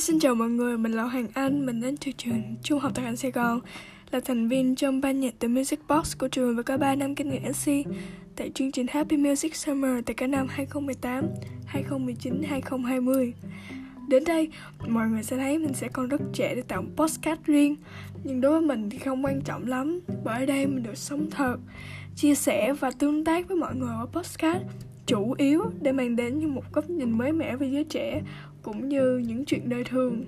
xin chào mọi người, mình là Hoàng Anh, mình đến từ trường Trung học Tài Anh Sài Gòn. Là thành viên trong ban nhạc The Music Box của trường và có 3 năm kinh nghiệm MC Tại chương trình Happy Music Summer tại cả năm 2018, 2019, 2020 Đến đây, mọi người sẽ thấy mình sẽ còn rất trẻ để tạo một podcast riêng Nhưng đối với mình thì không quan trọng lắm Bởi ở đây mình được sống thật, chia sẻ và tương tác với mọi người ở podcast chủ yếu để mang đến như một góc nhìn mới mẻ về giới trẻ cũng như những chuyện đời thường.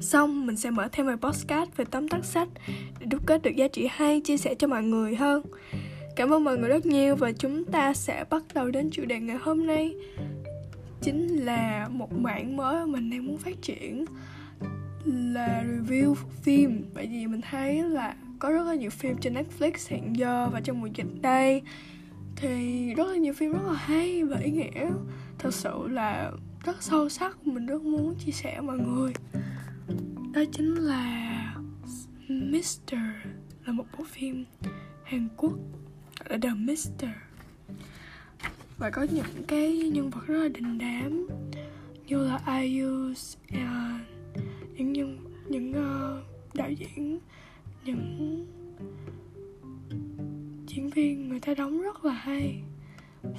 Xong, mình sẽ mở thêm một podcast về tóm tắt sách để đúc kết được giá trị hay chia sẻ cho mọi người hơn. Cảm ơn mọi người rất nhiều và chúng ta sẽ bắt đầu đến chủ đề ngày hôm nay chính là một mảng mới mà mình đang muốn phát triển là review phim. Bởi vì mình thấy là có rất là nhiều phim trên Netflix hiện giờ và trong mùa dịch đây thì rất là nhiều phim rất là hay và ý nghĩa. Thật sự là rất sâu sắc mình rất muốn chia sẻ mọi người. Đó chính là Mister là một bộ phim Hàn Quốc là The Mister. Và có những cái nhân vật rất là đình đám như là IU and những nhân những uh, đạo diễn những diễn viên người ta đóng rất là hay.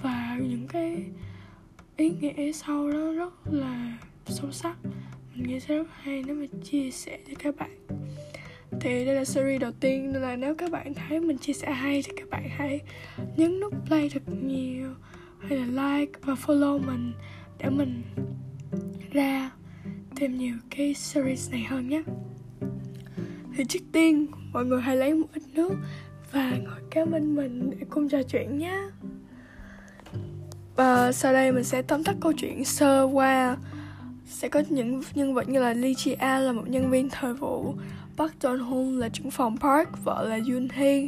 Và những cái ý nghĩa sau đó rất là sâu sắc. Mình nghĩ sẽ rất hay nếu mà chia sẻ cho các bạn. Thì đây là series đầu tiên, nên là nếu các bạn thấy mình chia sẻ hay thì các bạn hãy nhấn nút play thật nhiều, hay là like và follow mình để mình ra thêm nhiều cái series này hơn nhé. Thì trước tiên, mọi người hãy lấy một ít nước và ngồi kế bên mình để cùng trò chuyện nhé. Và sau đây mình sẽ tóm tắt câu chuyện sơ qua sẽ có những nhân vật như là Lee Ji A là một nhân viên thời vụ, Park Don Hoon là trưởng phòng Park, vợ là Yoon Hee,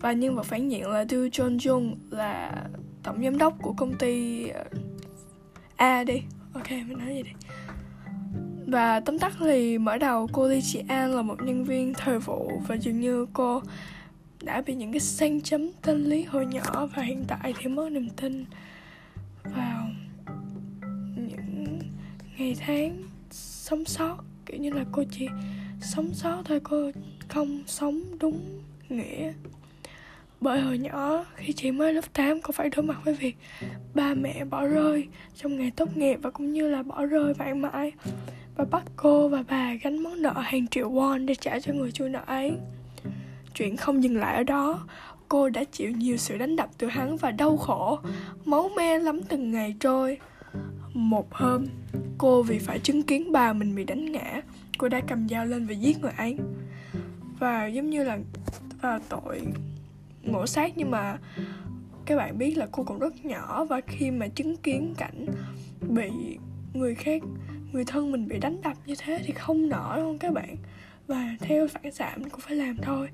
và nhân vật phản diện là Do Jong Jung là tổng giám đốc của công ty ờ, A đi. Ok, mình nói gì đi. Và tóm tắt thì mở đầu, cô Lee Ji An là một nhân viên thời vụ và dường như cô đã bị những cái sang chấm tâm lý hồi nhỏ và hiện tại thì mất niềm tin vào những ngày tháng sống sót. Kiểu như là cô chỉ sống sót thôi, cô không sống đúng nghĩa. Bởi hồi nhỏ, khi chị mới lớp 8 cô phải đối mặt với việc ba mẹ bỏ rơi trong ngày tốt nghiệp và cũng như là bỏ rơi mãi mãi. Và bắt cô và bà gánh món nợ hàng triệu won để trả cho người chủ nợ ấy chuyện không dừng lại ở đó. Cô đã chịu nhiều sự đánh đập từ hắn và đau khổ. Máu me lắm từng ngày trôi. Một hôm, cô vì phải chứng kiến bà mình bị đánh ngã, cô đã cầm dao lên và giết người ấy. Và giống như là và tội ngộ sát nhưng mà các bạn biết là cô còn rất nhỏ và khi mà chứng kiến cảnh bị người khác, người thân mình bị đánh đập như thế thì không nở luôn các bạn. Và theo phản xạ mình cũng phải làm thôi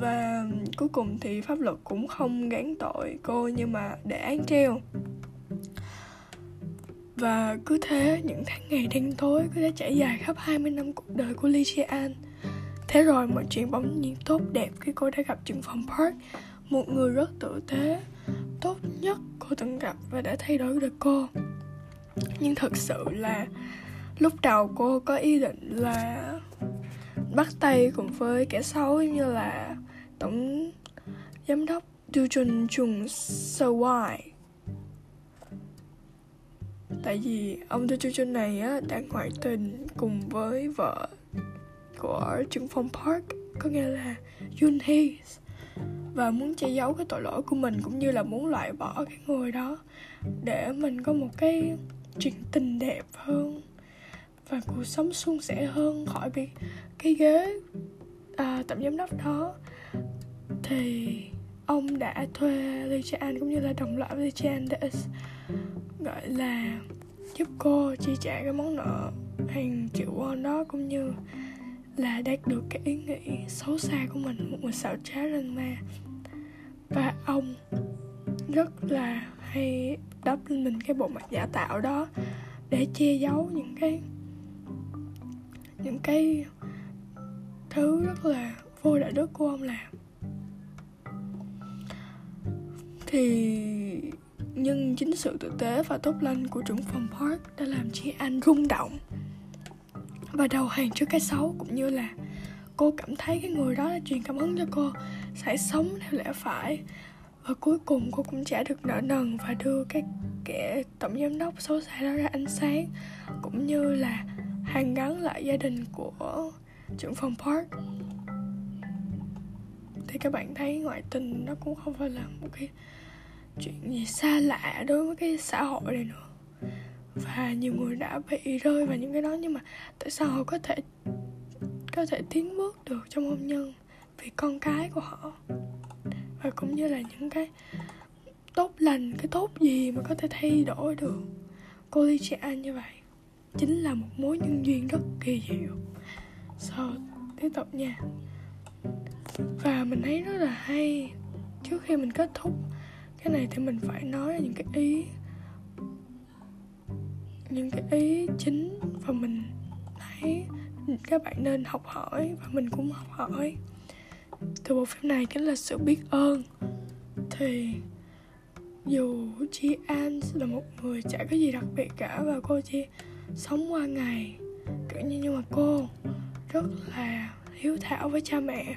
và cuối cùng thì pháp luật cũng không gán tội cô nhưng mà để án treo. Và cứ thế những tháng ngày đen tối cứ thế trải dài khắp 20 năm cuộc đời của Lee Ji An Thế rồi mọi chuyện bỗng nhiên tốt đẹp khi cô đã gặp trưởng phòng Park Một người rất tử tế, tốt nhất cô từng gặp và đã thay đổi được cô. Nhưng thật sự là lúc đầu cô có ý định là bắt tay cùng với kẻ xấu như là tổng giám đốc tiêu chuẩn Chung Seo tại vì ông tiêu chuẩn này á đã ngoại tình cùng với vợ của trưởng phòng Park có nghĩa là Yoon Hee. Và muốn che giấu cái tội lỗi của mình cũng như là muốn loại bỏ cái người đó để mình có một cái chuyện tình đẹp hơn và cuộc sống suôn sẻ hơn khỏi bị cái ghế à, tổng giám đốc đó thì ông đã thuê Lee Chan cũng như là đồng loại với Lee Chan để gọi là giúp cô chi trả cái món nợ hàng triệu won đó, cũng như là đạt được cái ý nghĩ xấu xa của mình, một người xảo trá ranh ma. Và ông rất là hay đắp lên mình cái bộ mặt giả tạo đó để che giấu những cái những cái thứ rất là vô đạo đức của ông làm thì nhưng chính sự tử tế và tốt lành của trưởng phòng Park đã làm chị Anh rung động và đầu hàng trước cái xấu, cũng như là cô cảm thấy cái người đó đã truyền cảm hứng cho cô sẽ sống theo lẽ phải. Và cuối cùng cô cũng trả được nợ nần và đưa cái kẻ tổng giám đốc xấu xa đó ra ánh sáng, cũng như là hàn gắn lại gia đình của trưởng phòng park thì các bạn thấy ngoại tình nó cũng không phải là một cái chuyện gì xa lạ đối với cái xã hội này nữa. Và nhiều người đã bị rơi vào những cái đó, nhưng mà tại sao họ có thể có thể tiến bước được trong hôn nhân vì con cái của họ? Và cũng như là những cái tốt lành, cái tốt gì mà có thể thay đổi được cô ly trẻ như vậy? Chính là một mối nhân duyên rất kỳ diệu. So tiếp tục nha và mình thấy rất là hay. Trước khi mình kết thúc, cái này thì mình phải nói những cái ý, những cái ý chính và mình thấy các bạn nên học hỏi và mình cũng học hỏi. Từ bộ phim này chính là sự biết ơn. Thì dù chị An là một người chả có gì đặc biệt cả và cô chỉ sống qua ngày, kiểu như, nhưng mà cô rất là hiếu thảo với cha mẹ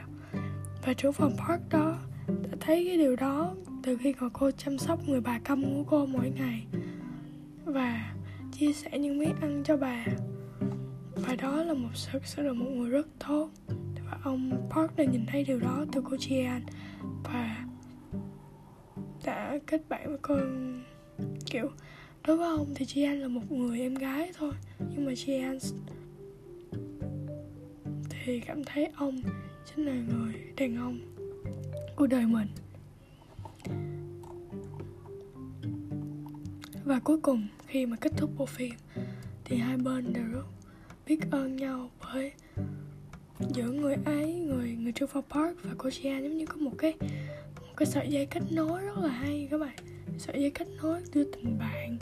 và trưởng phòng park đó đã thấy cái điều đó từ khi còn cô chăm sóc người bà câm của cô mỗi ngày và chia sẻ những miếng ăn cho bà. Và đó là một sự, sẽ là một người rất tốt. Và ông Park đã nhìn thấy điều đó từ cô Jian và đã kết bạn với cô, kiểu, đối với ông thì Jian là một người em gái thôi, nhưng mà Jian thì cảm thấy ông chính là người đàn ông của đời mình. Và cuối cùng, khi mà kết thúc bộ phim, thì hai bên đều rất biết ơn nhau bởi giữa người ấy người người Trevor Park và cô Gia giống như có một cái một cái sợi dây kết nối rất là hay các bạn. Sợi dây kết nối giữa tình bạn,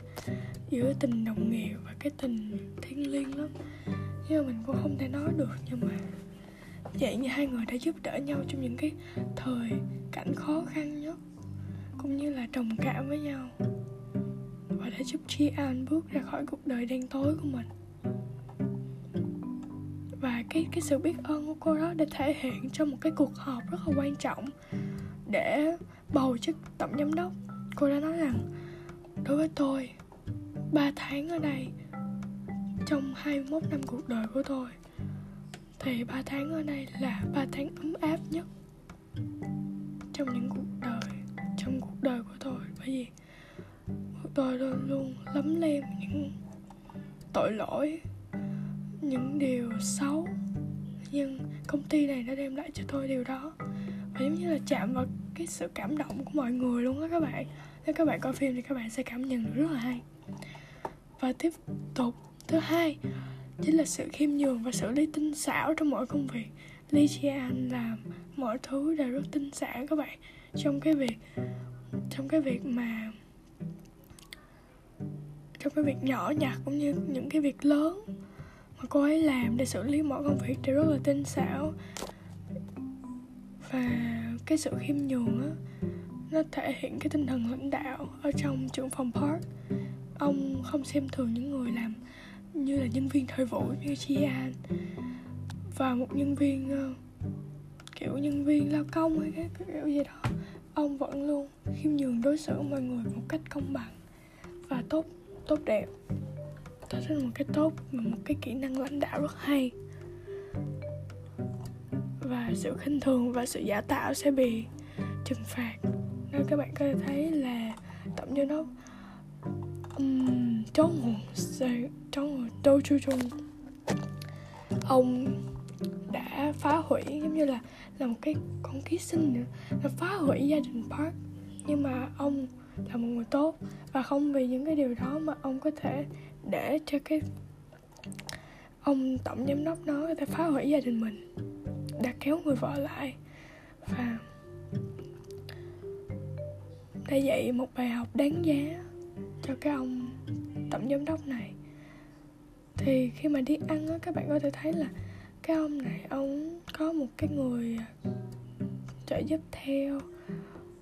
giữa tình đồng nghiệp và cái tình thiêng liêng lắm. Nhưng mà mình cũng không thể nói được nhưng mà vậy như hai người đã giúp đỡ nhau trong những cái thời cảnh khó khăn nhất, cũng như là đồng cảm với nhau, và đã giúp Chi An bước ra khỏi cuộc đời đen tối của mình. Và cái cái sự biết ơn của cô đó đã thể hiện trong một cái cuộc họp rất là quan trọng để bầu chức tổng giám đốc. Cô đã nói rằng, đối với tôi 3 tháng ở đây trong 21 năm cuộc đời của tôi thì ba tháng ở đây là ba tháng ấm áp nhất trong những cuộc đời, trong cuộc đời của tôi. Bởi vì tôi luôn luôn lấm lem những tội lỗi, những điều xấu. Nhưng công ty này đã đem lại cho tôi điều đó. Và giống như là chạm vào cái sự cảm động của mọi người luôn á các bạn. Nếu các bạn coi phim thì các bạn sẽ cảm nhận được rất là hay. Và tiếp tục, thứ hai chính là sự khiêm nhường và xử lý tinh xảo trong mọi công việc. Lee Jian làm mọi thứ đều rất tinh xảo các bạn. Trong cái việc, trong cái việc mà, trong cái việc nhỏ nhặt cũng như những cái việc lớn mà cô ấy làm để xử lý mọi công việc đều rất là tinh xảo. Và cái sự khiêm nhường á, nó thể hiện cái tinh thần lãnh đạo ở trong trưởng phòng park. Ông không xem thường những người làm như là nhân viên thời vụ như chị An. Và một nhân viên uh, kiểu nhân viên lao công hay cái kiểu gì đó. Ông vẫn luôn khiêm nhường đối xử mọi người một cách công bằng và tốt tốt đẹp. Đó là một cái tốt và một cái kỹ năng lãnh đạo rất hay. Và sự khinh thường và sự giả tạo sẽ bị trừng phạt. Nên các bạn có thể thấy là tổng giám đốc um, nguồn sự trong hồ Tô Chu Trung ông đã phá hủy, giống như là là một cái con ký sinh nữa, là phá hủy gia đình Park. Nhưng mà ông là một người tốt và không vì những cái điều đó mà ông có thể để cho cái ông tổng giám đốc nó có thể phá hủy gia đình mình, đã kéo người vợ lại. Và đã dạy một bài học đáng giá cho cái ông tổng giám đốc này thì khi mà đi ăn á các bạn có thể thấy là cái ông này ông có một cái người à, trợ giúp theo.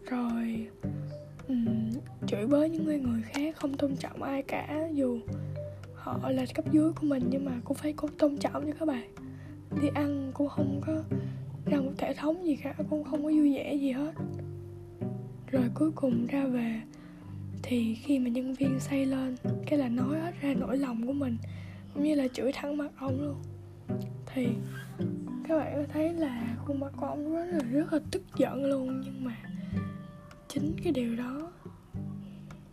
Rồi um, chửi bới những người người khác không tôn trọng ai cả dù họ là cấp dưới của mình nhưng mà cũng phải có tôn trọng cho các bạn. Đi ăn cũng không có ra một thể thống gì cả cũng không có vui vẻ gì hết. Rồi cuối cùng ra về thì khi mà nhân viên say lên cái là nói hết ra nỗi lòng của mình cũng như là chửi thẳng mặt ông luôn. Thì các bạn có thấy là khuôn mặt của ông rất là rất là tức giận luôn nhưng mà chính cái điều đó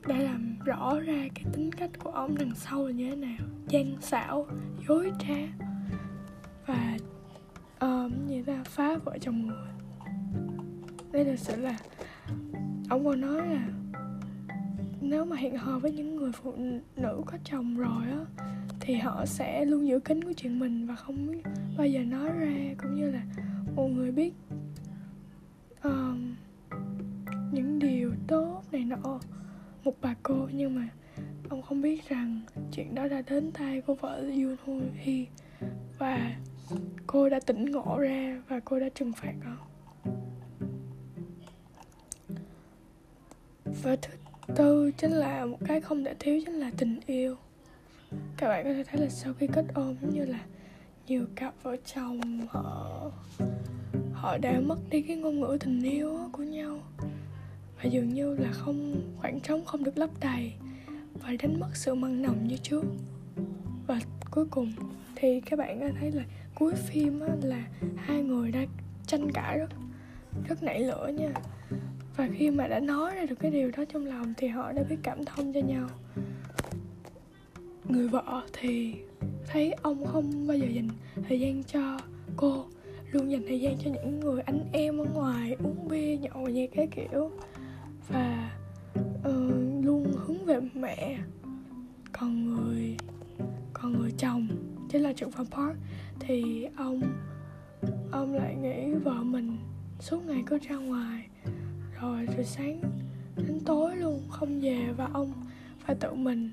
đã làm rõ ra cái tính cách của ông đằng sau là như thế nào. Gian xảo dối trá và um, như ta phá vợ chồng người. Đây thực sự là ông còn nói là nếu mà hẹn hò với những người phụ nữ có chồng rồi á thì họ sẽ luôn giữ kín của chuyện mình và không bao giờ nói ra cũng như là một người biết um, những điều tốt này nọ. Một bà cô nhưng mà ông không biết rằng chuyện đó đã đến tay của vợ Yoon Ho Hee và cô đã tỉnh ngộ ra và cô đã trừng phạt ông và thứ tư chính là một cái không thể thiếu chính là tình yêu các bạn có thể thấy là sau khi kết hôn giống như là nhiều cặp vợ chồng họ họ đã mất đi cái ngôn ngữ tình yêu của nhau. Và dường như là không khoảng trống không được lấp đầy và đánh mất sự mặn nồng như trước. Và cuối cùng thì các bạn có thấy là cuối phim á, là hai người đã tranh cãi rất rất nảy lửa nha. Và khi mà đã nói ra được cái điều đó trong lòng thì họ đã biết cảm thông cho nhau người vợ thì thấy ông không bao giờ dành thời gian cho cô luôn dành thời gian cho những người anh em ở ngoài uống bia nhậu nhẹt cái kiểu. Và uh, luôn hướng về mẹ còn người còn người chồng. Chính là trưởng phòng park thì ông ông lại nghĩ vợ mình suốt ngày cứ ra ngoài. Rồi từ sáng đến tối luôn không về và ông phải tự mình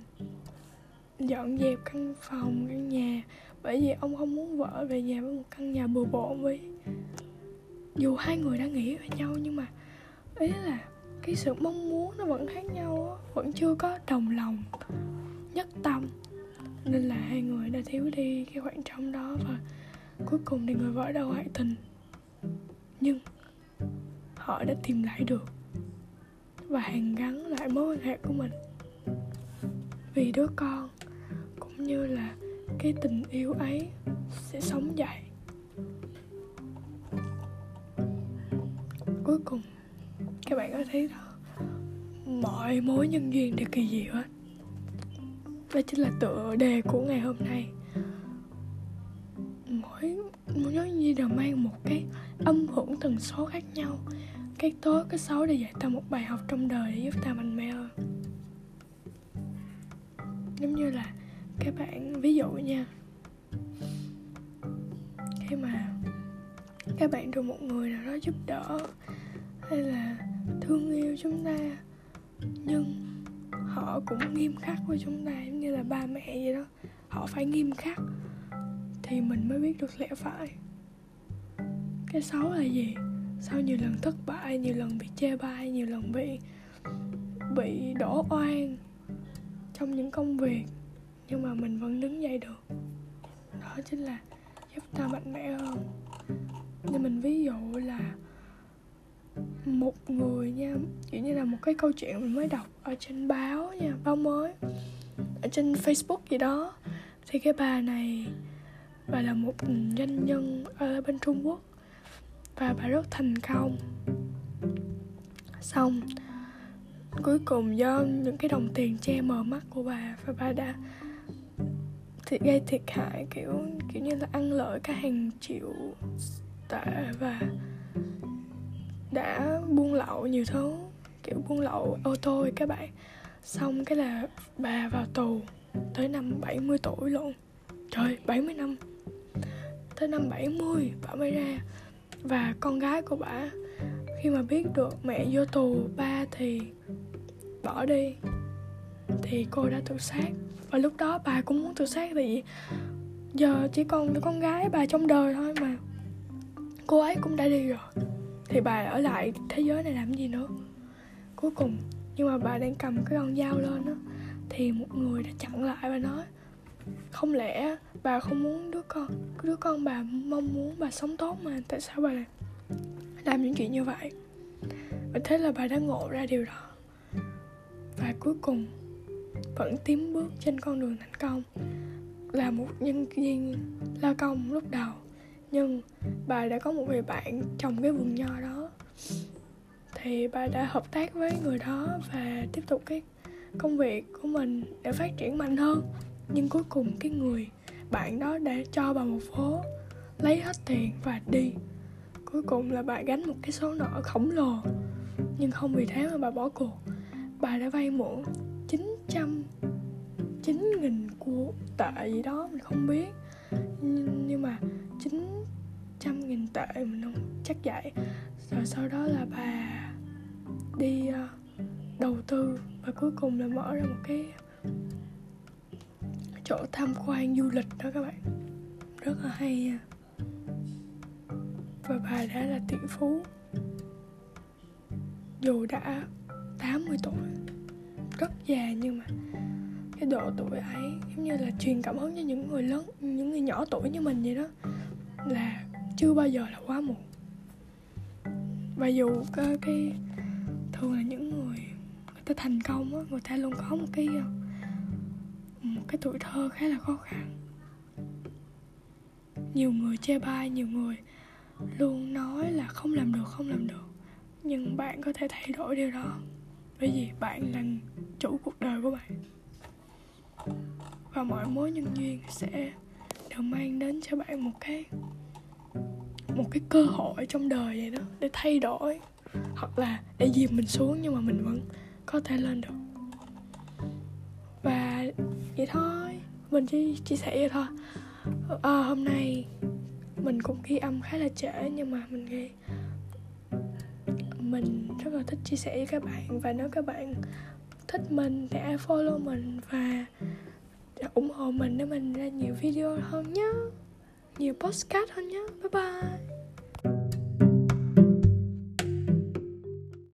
dọn dẹp căn phòng căn nhà. Bởi vì ông không muốn vợ về nhà với một căn nhà bừa bộn với dù hai người đã nghĩ về nhau nhưng mà ý là cái sự mong muốn nó vẫn khác nhau vẫn chưa có đồng lòng nhất tâm. Nên là hai người đã thiếu đi cái khoảng trống đó và cuối cùng thì người vợ đã ngoại tình. Nhưng họ đã tìm lại được và hàn gắn lại mối quan hệ của mình. Vì đứa con cũng như là cái tình yêu ấy sẽ sống dậy. Cuối cùng, các bạn có thấy đó mọi mối nhân duyên đều kỳ diệu hết. Đó chính là tựa đề của ngày hôm nay. Mỗi mỗi nói duyên đều mang một cái âm hưởng tần số khác nhau. Cái tốt cái xấu để dạy ta một bài học trong đời để giúp ta mạnh mẽ hơn. Giống như là các bạn, ví dụ nha. Khi mà các bạn được một người nào đó giúp đỡ hay là thương yêu chúng ta, nhưng họ cũng nghiêm khắc với chúng ta, giống như là ba mẹ vậy đó, họ phải nghiêm khắc, thì mình mới biết được lẽ phải. Cái xấu là gì? Sau nhiều lần thất bại, nhiều lần bị chê bai, nhiều lần bị bị đổ oan trong những công việc nhưng mà mình vẫn đứng dậy được. Đó chính là giúp ta mạnh mẽ hơn. Như mình ví dụ là một người nha, kiểu như là một cái câu chuyện mình mới đọc ở trên báo nha, báo mới, ở trên facebook gì đó. Thì cái bà này, bà là một doanh nhân ở bên trung quốc và bà rất thành công. Xong, cuối cùng do những cái đồng tiền che mờ mắt của bà và bà đã thì gây thiệt hại, kiểu kiểu như là ăn lợi cả hàng triệu tệ và đã buôn lậu nhiều thứ, kiểu buôn lậu ô tô các bạn. Xong cái là bà vào tù tới năm 70 tuổi luôn. Trời 70 năm. Tới năm 70 bà mới ra. Và con gái của bà, khi mà biết được mẹ vô tù ba thì bỏ đi thì cô đã tự sát. Và lúc đó bà cũng muốn tự sát vì giờ chỉ còn đứa con gái bà trong đời thôi mà. Cô ấy cũng đã đi rồi. Thì bà ở lại thế giới này làm gì nữa? Cuối cùng, nhưng mà bà đang cầm cái con dao lên đó thì một người đã chặn lại và nói, không lẽ bà không muốn đứa con đứa con bà mong muốn bà sống tốt mà tại sao bà làm những chuyện như vậy? Và thế là bà đã ngộ ra điều đó. Và cuối cùng vẫn tiến bước trên con đường thành công. Là một nhân viên lao công lúc đầu, nhưng bà đã có một người bạn trồng cái vườn nho đó. Thì bà đã hợp tác với người đó và tiếp tục cái công việc của mình để phát triển mạnh hơn. Nhưng cuối cùng cái người bạn đó đã cho bà một phố lấy hết tiền và đi. Cuối cùng là bà gánh một cái số nợ khổng lồ. Nhưng không vì thế mà bà bỏ cuộc. Bà đã vay mượn 900 9 nghìn của tệ gì đó mình không biết. Nhưng, nhưng mà 900 nghìn tệ mình không chắc vậy. Rồi sau đó là bà đi uh, đầu tư và cuối cùng là mở ra một cái chỗ tham quan du lịch đó các bạn. Rất là hay nha. Và bà đã là tỷ phú. Dù đã 80 tuổi rất già nhưng mà cái độ tuổi ấy giống như là truyền cảm hứng cho những người lớn những người nhỏ tuổi như mình vậy đó là chưa bao giờ là quá muộn. Và dù cái, cái thường là những người người ta thành công á người ta luôn có một cái một cái tuổi thơ khá là khó khăn. Nhiều người chê bai nhiều người luôn nói là không làm được không làm được nhưng bạn có thể thay đổi điều đó bởi vì bạn là chủ cuộc đời của bạn. Và mọi mối nhân duyên sẽ đều mang đến cho bạn một cái một cái cơ hội trong đời vậy đó để thay đổi hoặc là để dìm mình xuống nhưng mà mình vẫn có thể lên được. Và vậy thôi mình chỉ chia sẻ vậy thôi. À, hôm nay mình cũng ghi âm khá là trễ nhưng mà mình nghĩ mình rất là thích chia sẻ với các bạn và nếu các bạn thích mình thì hãy follow mình và ủng hộ mình để mình ra nhiều video hơn nhé nhiều postcard hơn nhé bye bye.